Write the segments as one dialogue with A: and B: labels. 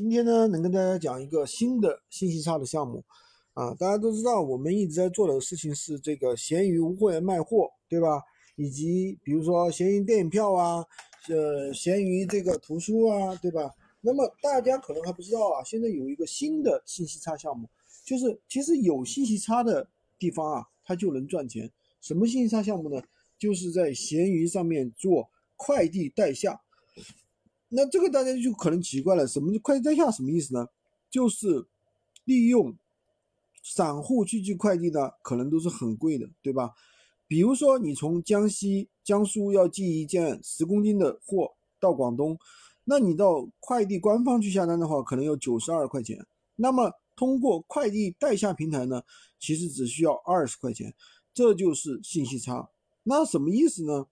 A: 今天呢，能跟大家讲一个新的信息差的项目啊。大家都知道，我们一直在做的事情是这个闲鱼无货源卖货，对吧？以及比如说闲鱼电影票啊，呃，闲鱼这个图书啊，对吧？那么大家可能还不知道啊，现在有一个新的信息差项目，就是其实有信息差的地方啊，它就能赚钱。什么信息差项目呢？就是在闲鱼上面做快递代下。那这个大家就可能奇怪了，什么快递代下什么意思呢？就是利用散户去寄快递呢，可能都是很贵的，对吧？比如说你从江西、江苏要寄一件十公斤的货到广东，那你到快递官方去下单的话，可能要九十二块钱。那么通过快递代下平台呢，其实只需要二十块钱，这就是信息差。那什么意思呢？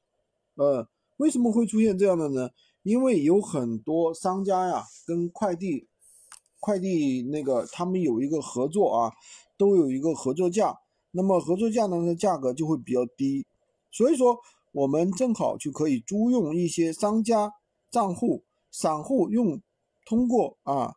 A: 呃，为什么会出现这样的呢？因为有很多商家呀，跟快递快递那个他们有一个合作啊，都有一个合作价，那么合作价呢的价格就会比较低，所以说我们正好就可以租用一些商家账户，散户用通过啊，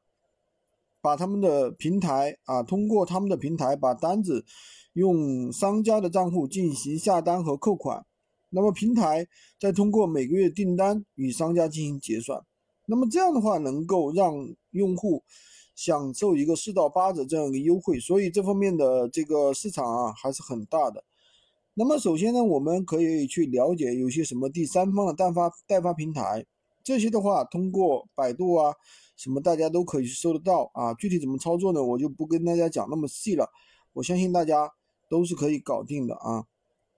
A: 把他们的平台啊，通过他们的平台把单子用商家的账户进行下单和扣款。那么平台再通过每个月订单与商家进行结算，那么这样的话能够让用户享受一个四到八折这样一个优惠，所以这方面的这个市场啊还是很大的。那么首先呢，我们可以去了解有些什么第三方的代发代发平台，这些的话通过百度啊什么大家都可以去搜得到啊。具体怎么操作呢，我就不跟大家讲那么细了，我相信大家都是可以搞定的啊。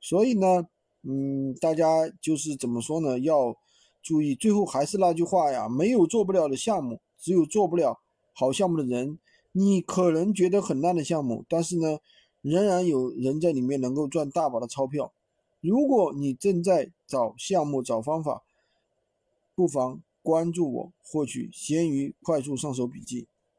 A: 所以呢。嗯，大家就是怎么说呢？要注意，最后还是那句话呀，没有做不了的项目，只有做不了好项目的人。你可能觉得很烂的项目，但是呢，仍然有人在里面能够赚大把的钞票。如果你正在找项目、找方法，不妨关注我，获取闲鱼快速上手笔记。